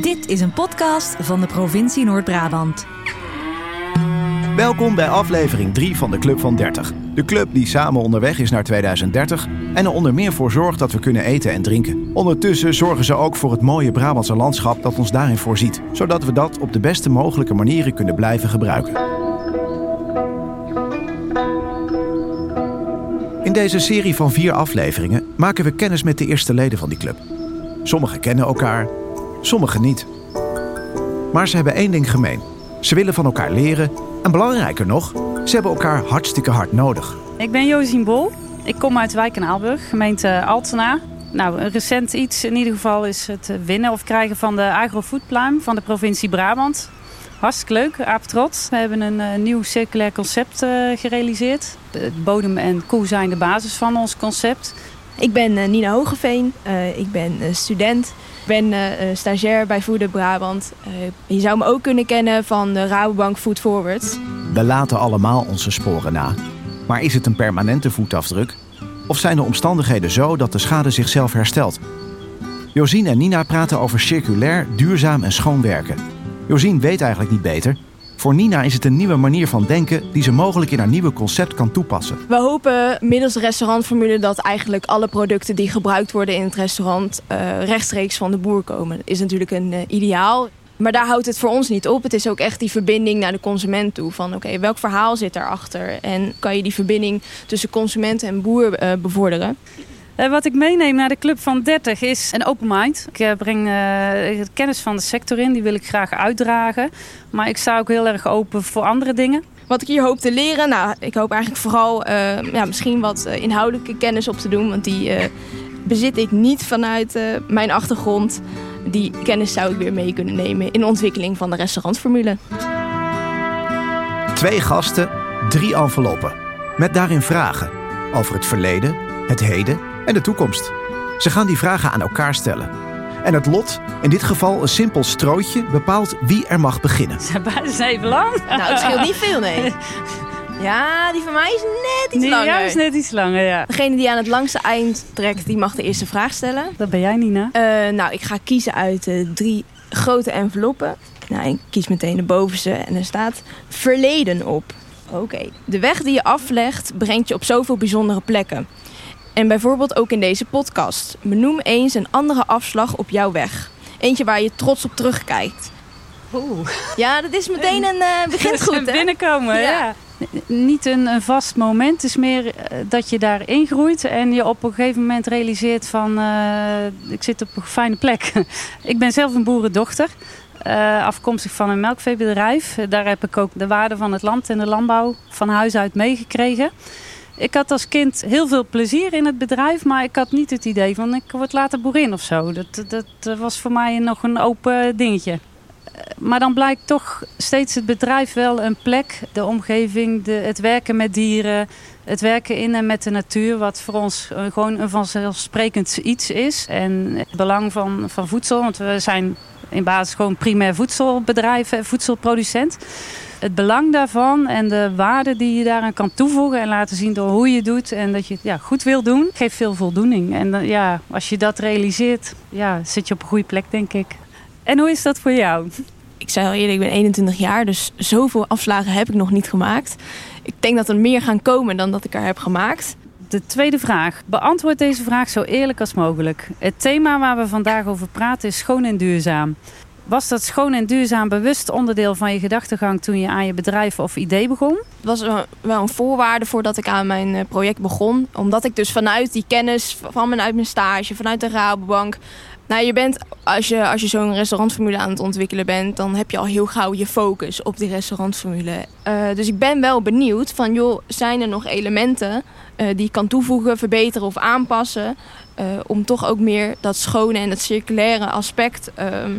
Dit is een podcast van de provincie Noord-Brabant. Welkom bij aflevering 3 van de Club van 30. De club die samen onderweg is naar 2030 en er onder meer voor zorgt dat we kunnen eten en drinken. Ondertussen zorgen ze ook voor het mooie Brabantse landschap dat ons daarin voorziet, zodat we dat op de beste mogelijke manieren kunnen blijven gebruiken. In deze serie van vier afleveringen maken we kennis met de eerste leden van die club. Sommigen kennen elkaar, sommigen niet. Maar ze hebben één ding gemeen. Ze willen van elkaar leren en belangrijker nog, ze hebben elkaar hartstikke hard nodig. Ik ben Josien Bol. Ik kom uit Wijk en Aalburg, gemeente Altena. Nou, een recent iets in ieder geval is het winnen of krijgen van de agrofoodpluim van de provincie Brabant. Hartstikke leuk, aap trots. We hebben een uh, nieuw circulair concept uh, gerealiseerd. De bodem en koe zijn de basis van ons concept. Ik ben uh, Nina Hogeveen, ik ben student. Ben stagiair bij Voeder Brabant. je zou me ook kunnen kennen van de Rabobank Food Forward. We laten allemaal onze sporen na. Maar is het een permanente voetafdruk? Of zijn de omstandigheden zo dat de schade zichzelf herstelt? Josien en Nina praten over circulair, duurzaam en schoon werken. Josien weet eigenlijk niet beter. Voor Nina is het een nieuwe manier van denken die ze mogelijk in haar nieuwe concept kan toepassen. We hopen middels de restaurantformule dat eigenlijk alle producten die gebruikt worden in het restaurant uh, rechtstreeks van de boer komen. Dat is natuurlijk een uh, ideaal. Maar daar houdt het voor ons niet op. Het is ook echt die verbinding naar de consument toe. Van oké, welk verhaal zit daarachter? En kan je die verbinding tussen consument en boer uh, bevorderen? Uh, wat ik meeneem naar de Club van 30 is een open mind. Ik uh, breng uh, kennis van de sector in, die wil ik graag uitdragen. Maar ik sta ook heel erg open voor andere dingen. Wat ik hier hoop te leren, nou, ik hoop eigenlijk vooral ja, misschien wat inhoudelijke kennis op te doen. Want die bezit ik niet vanuit mijn achtergrond. Die kennis zou ik weer mee kunnen nemen in de ontwikkeling van de restaurantformule. Twee gasten, drie enveloppen. Met daarin vragen over het verleden, het heden en de toekomst. Ze gaan die vragen aan elkaar stellen. En het lot, in dit geval een simpel strootje, bepaalt wie er mag beginnen. Ze is even lang. Nou, het scheelt niet veel, nee. Ja, die van mij is net iets nee, langer. Ja, is net iets langer, ja. Degene die aan het langste eind trekt, die mag de eerste vraag stellen. Dat ben jij, Nina. Uh, nou, ik ga kiezen uit uh, drie grote enveloppen. Nou, ik kies meteen de bovenste en er staat verleden op. Oké. Okay. De weg die je aflegt brengt je op zoveel bijzondere plekken. En bijvoorbeeld ook in deze podcast. Benoem eens een andere afslag op jouw weg. Eentje waar je trots op terugkijkt. Oeh. Ja, dat is meteen een uh, begint goed, hè? Binnenkomen, ja. ja. Niet een, een, vast moment. Het is meer dat je daarin groeit en je op een gegeven moment realiseert van... Uh, ik zit op een fijne plek. ik ben zelf een boerendochter. Uh, afkomstig van een melkveebedrijf. Daar heb ik ook de waarde van het land en de landbouw van huis uit meegekregen. Ik had als kind heel veel plezier in het bedrijf, maar ik had niet het idee van ik word later boerin of zo. Dat, dat was voor mij nog een open dingetje. Maar dan blijkt toch steeds het bedrijf wel een plek, de omgeving, de, het werken met dieren, het werken in en met de natuur, wat voor ons gewoon een vanzelfsprekend iets is. En het belang van, van voedsel, want we zijn in basis gewoon primair voedselbedrijf, voedselproducent het belang daarvan en de waarde die je daaraan kan toevoegen en laten zien door hoe je doet en dat je het ja, goed wil doen, geeft veel voldoening. En ja, als je dat realiseert, ja, zit je op een goede plek, denk ik. En hoe is dat voor jou? Ik zei al eerder, ik ben 21 jaar, dus zoveel afslagen heb ik nog niet gemaakt. Ik denk dat er meer gaan komen dan dat ik er heb gemaakt. De tweede vraag. Beantwoord deze vraag zo eerlijk als mogelijk. Het thema waar we vandaag over praten is schoon en duurzaam. Was dat schoon en duurzaam bewust onderdeel van je gedachtegang toen je aan je bedrijf of idee begon? Het was wel een voorwaarde voordat ik aan mijn eh, project begon. Omdat ik dus vanuit die kennis, van vanuit mijn stage, vanuit de Rabobank... Nou, je bent, als je, als je zo'n restaurantformule aan het ontwikkelen bent... dan heb je al heel gauw je focus op die restaurantformule. Uh, dus ik ben wel benieuwd van, joh, zijn er nog elementen... Die ik kan toevoegen, verbeteren of aanpassen... Om toch ook meer dat schone en dat circulaire aspect ehm,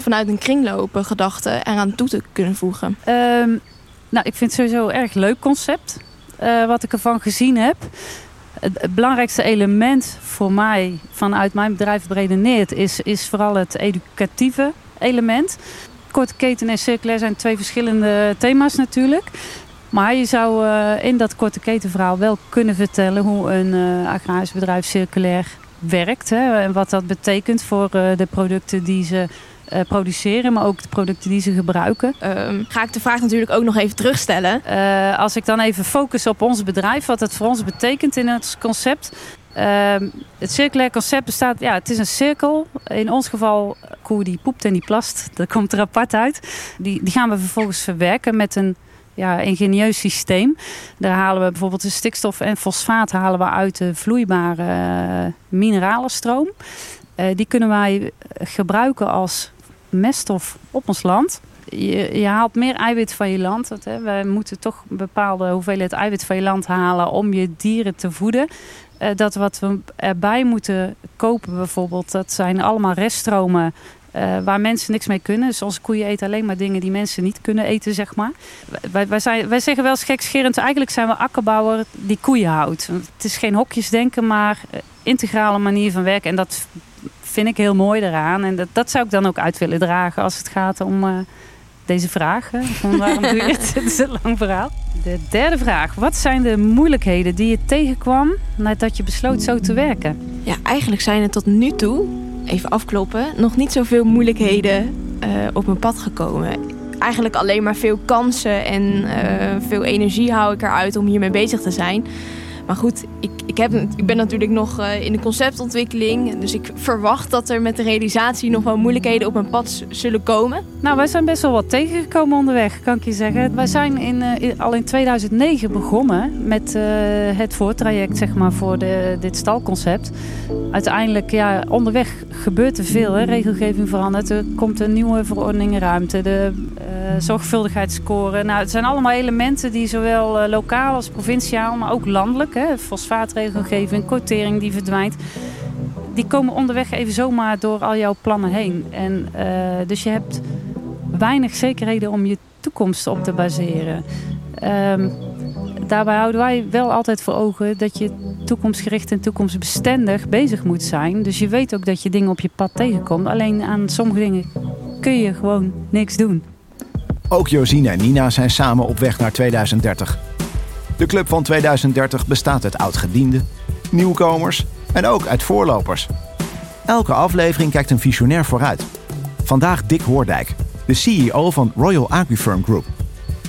vanuit een kringlopen gedachte eraan toe te kunnen voegen? Um, nou, ik vind het sowieso een erg leuk concept. Uh, wat ik ervan gezien heb. Het, belangrijkste element voor mij vanuit mijn bedrijf beredeneerd is, is vooral het educatieve element. Korte keten en circulair zijn twee verschillende thema's natuurlijk. Maar je zou uh, in dat korte ketenverhaal wel kunnen vertellen hoe een uh, agrarisch bedrijf circulair werkt. Hè, en wat dat betekent voor de producten die ze eh, produceren, maar ook de producten die ze gebruiken. Ehm, ga ik de vraag natuurlijk ook nog even terugstellen. Uh, als ik dan even focus op ons bedrijf, wat het voor ons betekent in het concept. Uh, het circulair concept bestaat, ja, het is een cirkel. In ons geval, koe die poept en die plast, dat komt er apart uit. Die, die gaan we vervolgens verwerken met een ja, ingenieus systeem. Daar halen we bijvoorbeeld de stikstof en fosfaat halen we uit de vloeibare uh, mineralenstroom. Uh, die kunnen wij gebruiken als meststof op ons land. Je, je, haalt meer eiwit van je land. Want, hè, we moeten toch bepaalde hoeveelheid eiwit van je land halen om je dieren te voeden. Uh, dat wat we erbij moeten kopen bijvoorbeeld, dat zijn allemaal reststromen uh, waar mensen niks mee kunnen. Dus onze koeien eten alleen maar dingen die mensen niet kunnen eten, zeg maar. Wij, wij, zijn, wij zeggen wel eens eigenlijk zijn we akkerbouwer die koeien houdt. Het is geen hokjesdenken, maar integrale manier van werken. En dat vind ik heel mooi eraan. En dat, dat zou ik dan ook uit willen dragen als het gaat om uh, deze vragen. Waarom doe je het? Het is een lang verhaal. De derde vraag. Wat zijn de moeilijkheden die je tegenkwam nadat je besloot zo te werken? Ja, eigenlijk zijn er tot nu toe, even afkloppen, nog niet zoveel moeilijkheden uh, op mijn pad gekomen. Eigenlijk alleen maar veel kansen en uh, veel energie hou ik eruit om hiermee bezig te zijn. Maar goed, ik, ik, heb, ben natuurlijk nog uh, in de conceptontwikkeling. Dus ik verwacht dat er met de realisatie nog wel moeilijkheden op mijn pad zullen komen. Nou, wij zijn best wel wat tegengekomen onderweg, kan ik je zeggen. Wij zijn in, uh, al in 2009 begonnen met uh, het voortraject zeg maar, voor de, dit stalconcept. Uiteindelijk, ja, onderweg gebeurt er veel. Hè? Regelgeving verandert. Er komt een nieuwe verordening ruimte. De zorgvuldigheidsscore. Nou, het zijn allemaal elementen die zowel lokaal als provinciaal, maar ook landelijk hè, fosfaatregelgeving, quotering die verdwijnt. Die komen onderweg even zomaar door al jouw plannen heen. En, uh, dus je hebt weinig zekerheden om je toekomst op te baseren. Um, daarbij houden wij wel altijd voor ogen dat je toekomstgericht en toekomstbestendig bezig moet zijn. Dus je weet ook dat je dingen op je pad tegenkomt. Alleen aan sommige dingen kun je gewoon niks doen. Ook Josine en Nina zijn samen op weg naar 2030. De club van 2030 bestaat uit oudgedienden, nieuwkomers en ook uit voorlopers. Elke aflevering kijkt een visionair vooruit. Vandaag Dick Hoordijk, de CEO van Royal Agrifirm Group.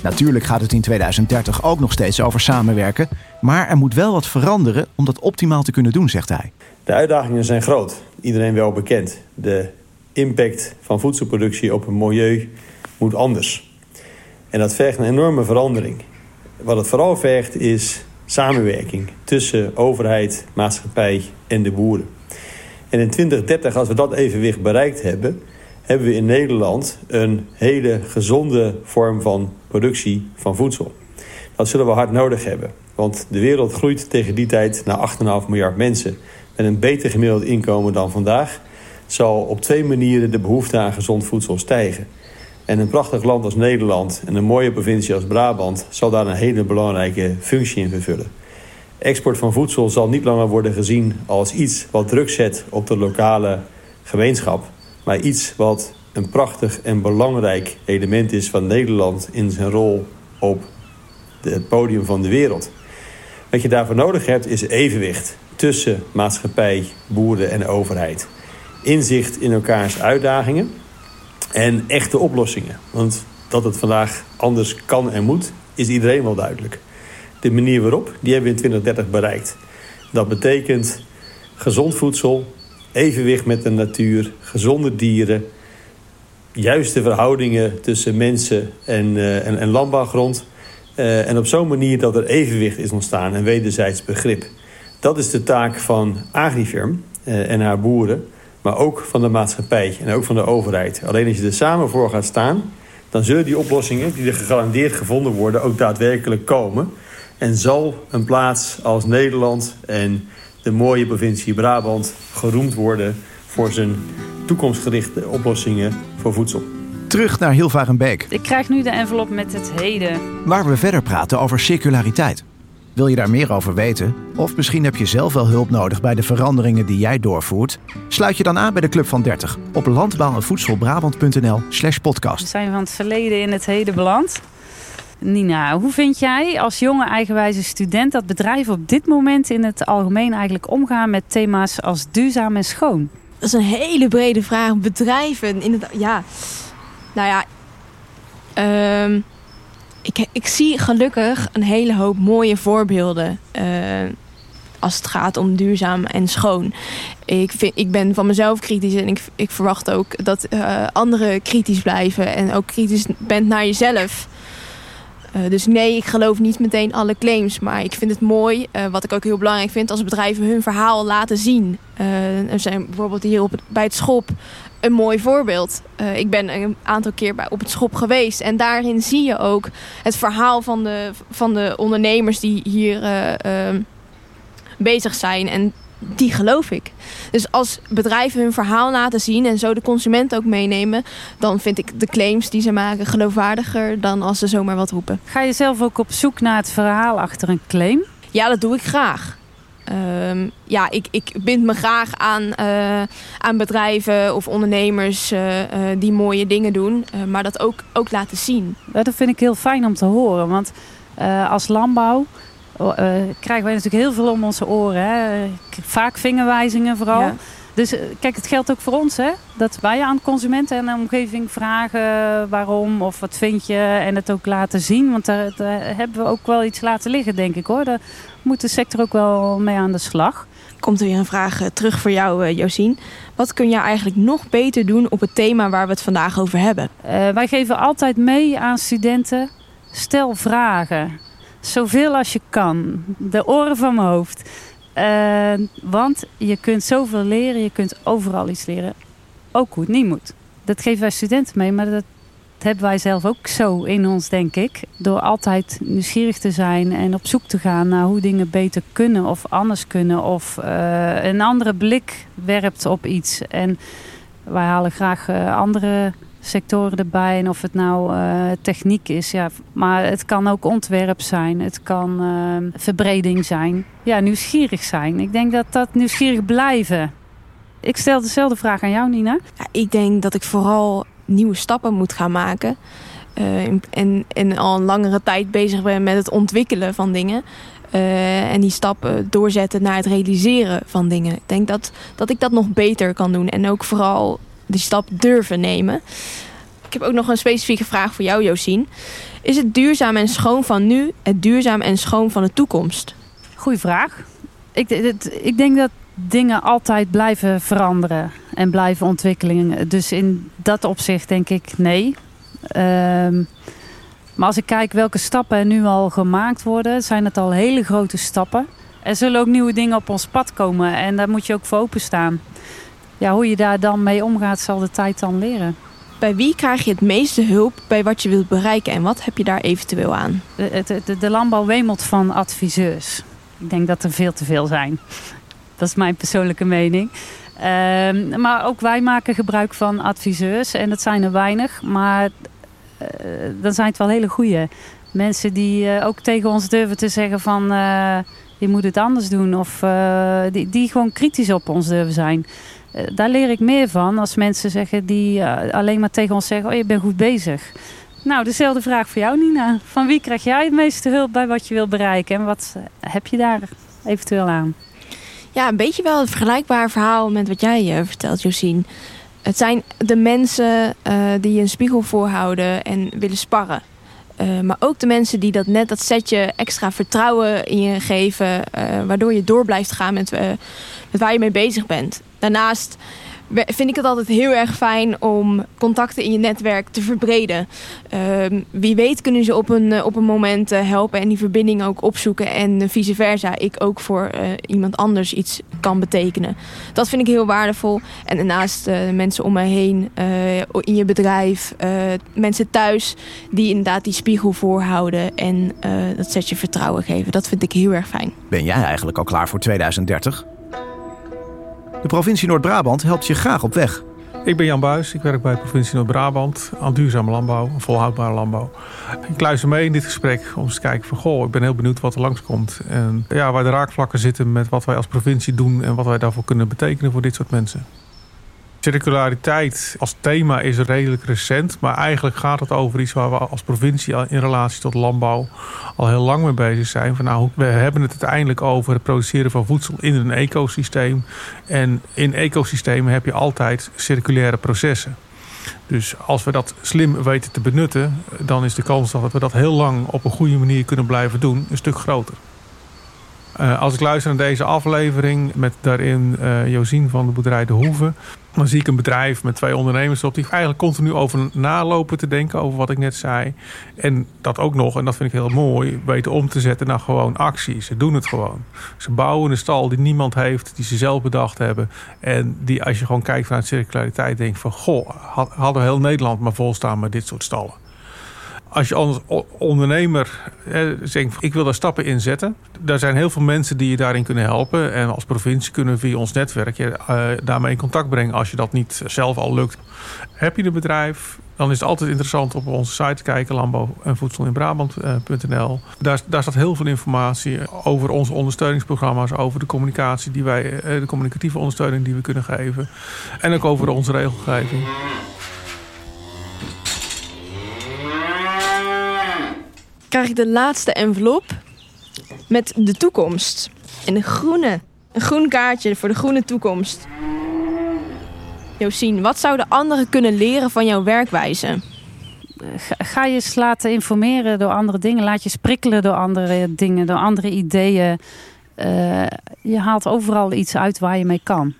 Natuurlijk gaat het in 2030 ook nog steeds over samenwerken, maar er moet wel wat veranderen om dat optimaal te kunnen doen, zegt hij. De uitdagingen zijn groot, iedereen wel bekend. De impact van voedselproductie op het milieu moet anders. En dat vergt een enorme verandering. Wat het vooral vergt is samenwerking tussen overheid, maatschappij en de boeren. En in 2030, als we dat evenwicht bereikt hebben, hebben we in Nederland een hele gezonde vorm van productie van voedsel. Dat zullen we hard nodig hebben, want de wereld groeit tegen die tijd naar 8,5 miljard mensen. Met een beter gemiddeld inkomen dan vandaag zal op twee manieren de behoefte aan gezond voedsel stijgen. En een prachtig land als Nederland en een mooie provincie als Brabant zal daar een hele belangrijke functie in vervullen. Export van voedsel zal niet langer worden gezien als iets wat druk zet op de lokale gemeenschap, maar iets wat een prachtig en belangrijk element is van Nederland in zijn rol op het podium van de wereld. Wat je daarvoor nodig hebt is evenwicht tussen maatschappij, boeren en overheid. Inzicht in elkaars uitdagingen en echte oplossingen. Want dat het vandaag anders kan en moet, is iedereen wel duidelijk. De manier waarop, die hebben we in 2030 bereikt. Dat betekent gezond voedsel, evenwicht met de natuur, gezonde dieren, juiste verhoudingen tussen mensen en, uh, en, landbouwgrond. Uh, en op zo'n manier dat er evenwicht is ontstaan en wederzijds begrip. Dat is de taak van Agrifirm uh, en haar boeren maar ook van de maatschappij en ook van de overheid. Alleen als je er samen voor gaat staan, dan zullen die oplossingen die er gegarandeerd gevonden worden ook daadwerkelijk komen. En zal een plaats als Nederland en de mooie provincie Brabant geroemd worden voor zijn toekomstgerichte oplossingen voor voedsel. Terug naar Hilvarenbeek. Ik krijg nu de envelop met het heden. Waar we verder praten over circulariteit. Wil je daar meer over weten? Of misschien heb je zelf wel hulp nodig bij de veranderingen die jij doorvoert? Sluit je dan aan bij de Club van 30 op landbouw- en voedselbrabant.nl slash podcast. We zijn van het verleden in het heden beland. Nina, hoe vind jij als jonge eigenwijze student dat bedrijven op dit moment in het algemeen eigenlijk omgaan met thema's als duurzaam en schoon? Dat is een hele brede vraag. Bedrijven, inderdaad. Ja, nou ja. Ehm, ik, ik zie gelukkig een hele hoop mooie voorbeelden. Uh, als het gaat om duurzaam en schoon. Ik, vind, ik ben van mezelf kritisch en ik, ik verwacht ook dat uh, anderen kritisch blijven. En ook kritisch bent naar jezelf. Uh, dus nee, ik geloof niet meteen alle claims. Maar ik vind het mooi, uh, wat ik ook heel belangrijk vind, als bedrijven hun verhaal laten zien. er zijn bijvoorbeeld hier op het, bij het schop een mooi voorbeeld. ik ben een aantal keer bij, op het schop geweest. En daarin zie je ook het verhaal van de, van de ondernemers die hier bezig zijn. En die geloof ik. Dus als bedrijven hun verhaal laten zien en zo de consument ook meenemen, dan vind ik de claims die ze maken geloofwaardiger dan als ze zomaar wat roepen. Ga je zelf ook op zoek naar het verhaal achter een claim? Ja, dat doe ik graag. Um, ja, ik, ik bind me graag aan, uh, aan bedrijven of ondernemers uh, uh, die mooie dingen doen, maar dat ook, ook laten zien. Dat vind ik heel fijn om te horen, want als landbouw krijgen wij natuurlijk heel veel om onze oren. Hè. Vaak vingerwijzingen vooral. Ja. Dus uh, kijk, het geldt ook voor ons. Hè? Dat wij aan consumenten en de omgeving vragen waarom of wat vind je. En het ook laten zien. Want daar, daar hebben we ook wel iets laten liggen, denk ik hoor. Daar moet de sector ook wel mee aan de slag. Komt er weer een vraag terug voor jou, Josien. Wat kun je eigenlijk nog beter doen op het thema waar we het vandaag over hebben? Uh, wij geven altijd mee aan studenten. Stel vragen. Zoveel als je kan. De oren van mijn hoofd. Uh, want je kunt zoveel leren, je kunt overal iets leren. Ook hoe het niet moet. Dat geven wij studenten mee, maar dat hebben wij zelf ook zo in ons, denk ik. Door altijd nieuwsgierig te zijn en op zoek te gaan naar hoe dingen beter kunnen of anders kunnen. Of uh, een andere blik werpt op iets. En wij halen graag uh, andere sectoren erbij. En of het nou uh, techniek is. Ja, maar het kan ook ontwerp zijn. Het kan uh, verbreding zijn. Ja, nieuwsgierig zijn. Ik denk dat dat nieuwsgierig blijven. Ik stel dezelfde vraag aan jou, Nina. Ja, ik denk dat ik vooral nieuwe stappen moet gaan maken. Uh, en, en al een langere tijd bezig ben met het ontwikkelen van dingen. En die stappen doorzetten naar het realiseren van dingen. Ik denk dat, dat ik dat nog beter kan doen. En ook vooral die stap durven nemen. Ik heb ook nog een specifieke vraag voor jou, Josien. Is het duurzaam en schoon van nu het duurzaam en schoon van de toekomst? Goeie vraag. Ik, ik denk dat dingen altijd blijven veranderen en blijven ontwikkelen. Dus in dat opzicht denk ik nee. Um, maar als ik kijk welke stappen er nu al gemaakt worden, zijn het al hele grote stappen. Er zullen ook nieuwe dingen op ons pad komen en daar moet je ook voor openstaan ja, hoe je daar dan mee omgaat, zal de tijd dan leren. Bij wie krijg je het meeste hulp bij wat je wilt bereiken en wat heb je daar eventueel aan? De, de, de landbouw wemelt van adviseurs. Ik denk dat er veel te veel zijn. Dat is mijn persoonlijke mening. Uh, maar ook wij maken gebruik van adviseurs en dat zijn er weinig. Maar uh, dan zijn het wel hele goede mensen die uh, ook tegen ons durven te zeggen van uh, je moet het anders doen. Of die, die gewoon kritisch op ons durven zijn. Eh, daar leer ik meer van als mensen zeggen die uh, alleen maar tegen ons zeggen: Oh, je bent goed bezig. Nou, dezelfde vraag voor jou, Nina. Van wie krijg jij het meeste hulp bij wat je wil bereiken en wat heb je daar eventueel aan? Ja, een beetje wel een vergelijkbaar verhaal met wat jij vertelt, Josien. Het zijn de mensen die een spiegel voorhouden en willen sparren. Maar ook de mensen die dat net dat setje extra vertrouwen in je geven, waardoor je door blijft gaan met, met waar je mee bezig bent. Daarnaast vind ik het altijd heel erg fijn om contacten in je netwerk te verbreden. Uh, wie weet kunnen ze op een, op een moment uh, helpen en die verbinding ook opzoeken. En vice versa, ik ook voor iemand anders iets kan betekenen. Dat vind ik heel waardevol. En daarnaast uh, mensen om mij heen, in je bedrijf, mensen thuis... die inderdaad die spiegel voorhouden en dat zet je vertrouwen geven. Dat vind ik heel erg fijn. Ben jij eigenlijk al klaar voor 2030? De provincie Noord-Brabant helpt je graag op weg. Ik ben Jan Buis, ik werk bij de provincie Noord-Brabant aan duurzame landbouw, volhoudbare landbouw. Ik luister mee in dit gesprek om eens te kijken van goh, ik ben heel benieuwd wat er langskomt. En ja, waar de raakvlakken zitten met wat wij als provincie doen en wat wij daarvoor kunnen betekenen voor dit soort mensen. Circulariteit als thema is redelijk recent, maar eigenlijk gaat het over iets waar we als provincie in relatie tot landbouw al heel lang mee bezig zijn. Van nou, we hebben het uiteindelijk over het produceren van voedsel in een ecosysteem. En in ecosystemen heb je altijd circulaire processen. Dus als we dat slim weten te benutten, dan is de kans dat we dat heel lang op een goede manier kunnen blijven doen een stuk groter. Uh, als ik luister naar deze aflevering met daarin uh, Josien van de boerderij De Hoeve, dan zie ik een bedrijf met twee ondernemers op die eigenlijk continu over nalopen te denken over wat ik net zei. En dat ook nog, en dat vind ik heel mooi, weten om te zetten naar gewoon actie. Ze doen het gewoon. Ze bouwen een stal die niemand heeft, die ze zelf bedacht hebben. En die als je gewoon kijkt vanuit circulariteit denkt van goh, hadden heel Nederland maar vol staan met dit soort stallen als je als ondernemer denkt, ik wil daar stappen in zetten. Er zijn heel veel mensen die je daarin kunnen helpen. En als provincie kunnen we via ons netwerk je uh, daarmee in contact brengen als je dat niet zelf al lukt. Heb je een bedrijf, dan is het altijd interessant op onze site te kijken, landbouw en voedsel in Brabant.nl. Daar, daar staat heel veel informatie over onze ondersteuningsprogramma's, over de communicatie die wij, eh, de communicatieve ondersteuning die we kunnen geven. En ook over onze regelgeving. Krijg ik de laatste envelop met de toekomst. En een groene. Een groen kaartje voor de groene toekomst. Josien, wat zouden anderen kunnen leren van jouw werkwijze? Ga je eens laten informeren door andere dingen. Laat je sprikkelen door andere dingen, door andere ideeën. Uh, je haalt overal iets uit waar je mee kan.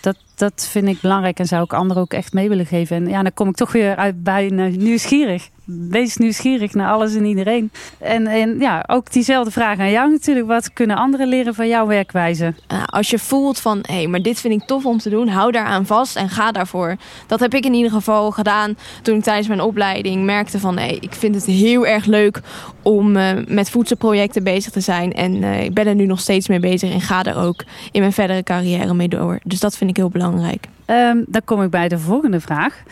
Dat, dat vind ik belangrijk en zou ik anderen ook echt mee willen geven. En ja, dan kom ik toch weer uit bij nieuwsgierig wees nieuwsgierig naar alles en iedereen. En, en ja, ook diezelfde vraag aan jou natuurlijk. Wat kunnen anderen leren van jouw werkwijze? als je voelt van, hé, hey, maar dit vind ik tof om te doen. Hou daaraan vast en ga daarvoor. Dat heb ik in ieder geval gedaan toen ik tijdens mijn opleiding merkte van... hé, hey, ik vind het heel erg leuk om uh, met voedselprojecten bezig te zijn. En uh, ik ben er nu nog steeds mee bezig en ga er ook in mijn verdere carrière mee door. Dus dat vind ik heel belangrijk. Um, dan kom ik bij de volgende vraag.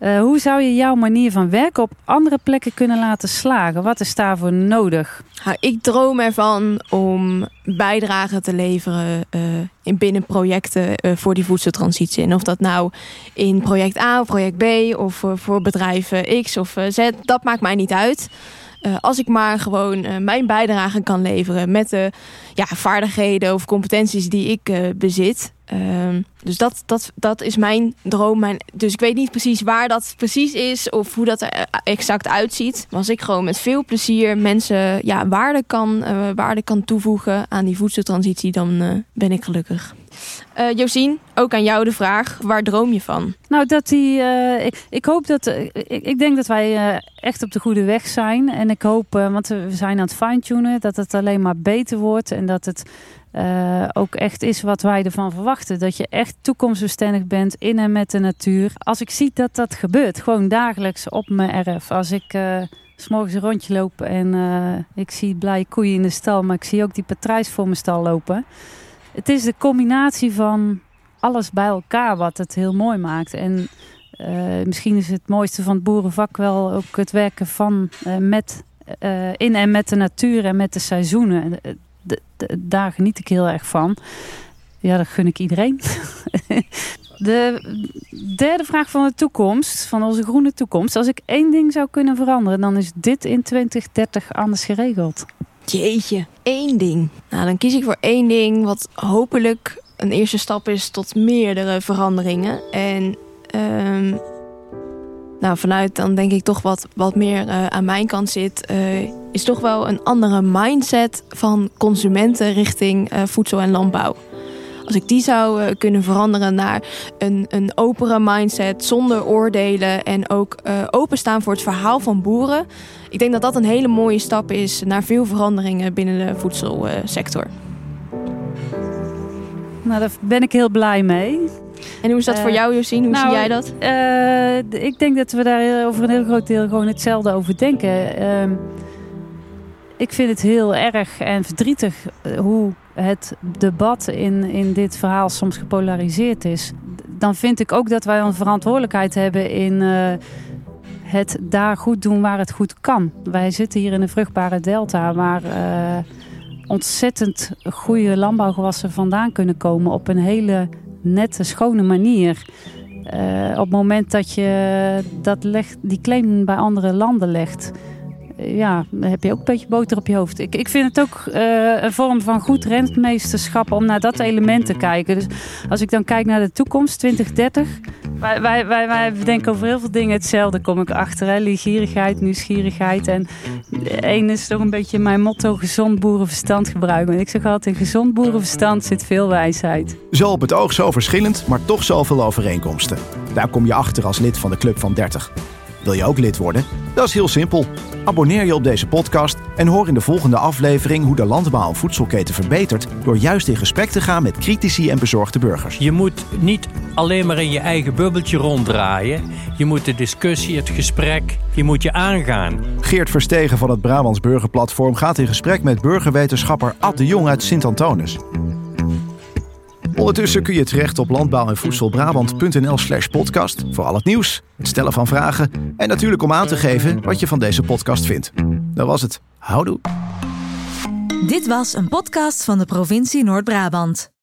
Uh, hoe zou je jouw manier van werken op andere plekken kunnen laten slagen? Wat is daarvoor nodig? Nou, ik droom ervan om bijdrage te leveren uh, in binnen projecten uh, voor die voedseltransitie. En of dat nou in project A of project B of voor bedrijven X of Z, dat maakt mij niet uit. als ik maar gewoon mijn bijdrage kan leveren met de ja, vaardigheden of competenties die ik bezit, Ehm, dus dat, dat, dat is mijn droom. Mijn, dus ik weet niet precies waar dat precies is of hoe dat er exact uitziet. Maar als ik gewoon met veel plezier mensen ja, waarde, kan, uh, waarde kan toevoegen aan die voedseltransitie, dan uh, ben ik gelukkig. Uh, Josien, ook aan jou de vraag: waar droom je van? Nou, dat die. Ik, ik, hoop dat. Ik, ik, denk dat wij echt op de goede weg zijn. En ik hoop, want we zijn aan het fine-tunen, dat het alleen maar beter wordt en dat het uh, ook echt is wat wij ervan verwachten. Dat je echt toekomstbestendig bent in en met de natuur. Als ik zie dat dat gebeurt, gewoon dagelijks op mijn erf. Als ik uh, s morgens een rondje loop en uh, ik zie blij koeien in de stal, maar ik zie ook die patrijs voor mijn stal lopen. Het is de combinatie van alles bij elkaar wat het heel mooi maakt. En misschien is het mooiste van het boerenvak wel ook het werken van met, in en met de natuur en met de seizoenen daar geniet ik heel erg van. Ja, dat gun ik iedereen. De derde vraag van de toekomst, van onze groene toekomst. Als ik één ding zou kunnen veranderen, dan is dit in 2030 anders geregeld. Jeetje, één ding. Nou, dan kies ik voor één ding wat hopelijk een eerste stap is tot meerdere veranderingen. En um, nou, vanuit dan denk ik toch wat, wat meer uh, aan mijn kant zit, uh, is toch wel een andere mindset van consumenten richting uh, voedsel en landbouw. Als ik die zou kunnen veranderen naar een, een opere mindset, zonder oordelen en ook openstaan voor het verhaal van boeren. Ik denk dat dat een hele mooie stap is naar veel veranderingen binnen de voedselsector. Nou, daar ben ik heel blij mee. En hoe is dat voor eh, jou, Josien? Hoe nou, zie jij dat? Ik denk dat we daar over een heel groot deel gewoon hetzelfde over denken. Ik vind het heel erg en verdrietig eh, hoe het debat in, in dit verhaal soms gepolariseerd is. Dan vind ik ook dat wij een verantwoordelijkheid hebben in het daar goed doen waar het goed kan. Wij zitten hier in een vruchtbare delta waar ontzettend goede landbouwgewassen vandaan kunnen komen op een hele nette, schone manier. Op het moment dat je dat legt, die claim bij andere landen legt, ja, heb je ook een beetje boter op je hoofd. Ik, ik vind het ook uh, een vorm van goed rentmeesterschap om naar dat element te kijken. Dus als ik dan kijk naar de toekomst, 2030. Wij, wij, wij, denken over heel veel dingen hetzelfde, kom ik achter. Hè? Liegierigheid, nieuwsgierigheid. En één is toch een beetje mijn motto: gezond boerenverstand gebruiken. En ik zeg altijd: in gezond boerenverstand zit veel wijsheid. Zo op het oog zo verschillend, maar toch zoveel overeenkomsten. Daar kom je achter als lid van de Club van 30. Wil je ook lid worden? Dat is heel simpel. Abonneer je op deze podcast en hoor in de volgende aflevering hoe de landbouw- en voedselketen verbetert door juist in gesprek te gaan met critici en bezorgde burgers. Je moet niet alleen maar in je eigen bubbeltje ronddraaien. Je moet de discussie, het gesprek, je moet je aangaan. Geert Verstegen van het Brabants Burgerplatform gaat in gesprek met burgerwetenschapper Ad de Jong uit Sint-Antonis. Ondertussen kun je terecht op landbouw- en voedselbrabant.nl slash podcast voor al het nieuws, het stellen van vragen en natuurlijk om aan te geven wat je van deze podcast vindt. Dat was het. Houdoe. Dit was een podcast van de provincie Noord-Brabant.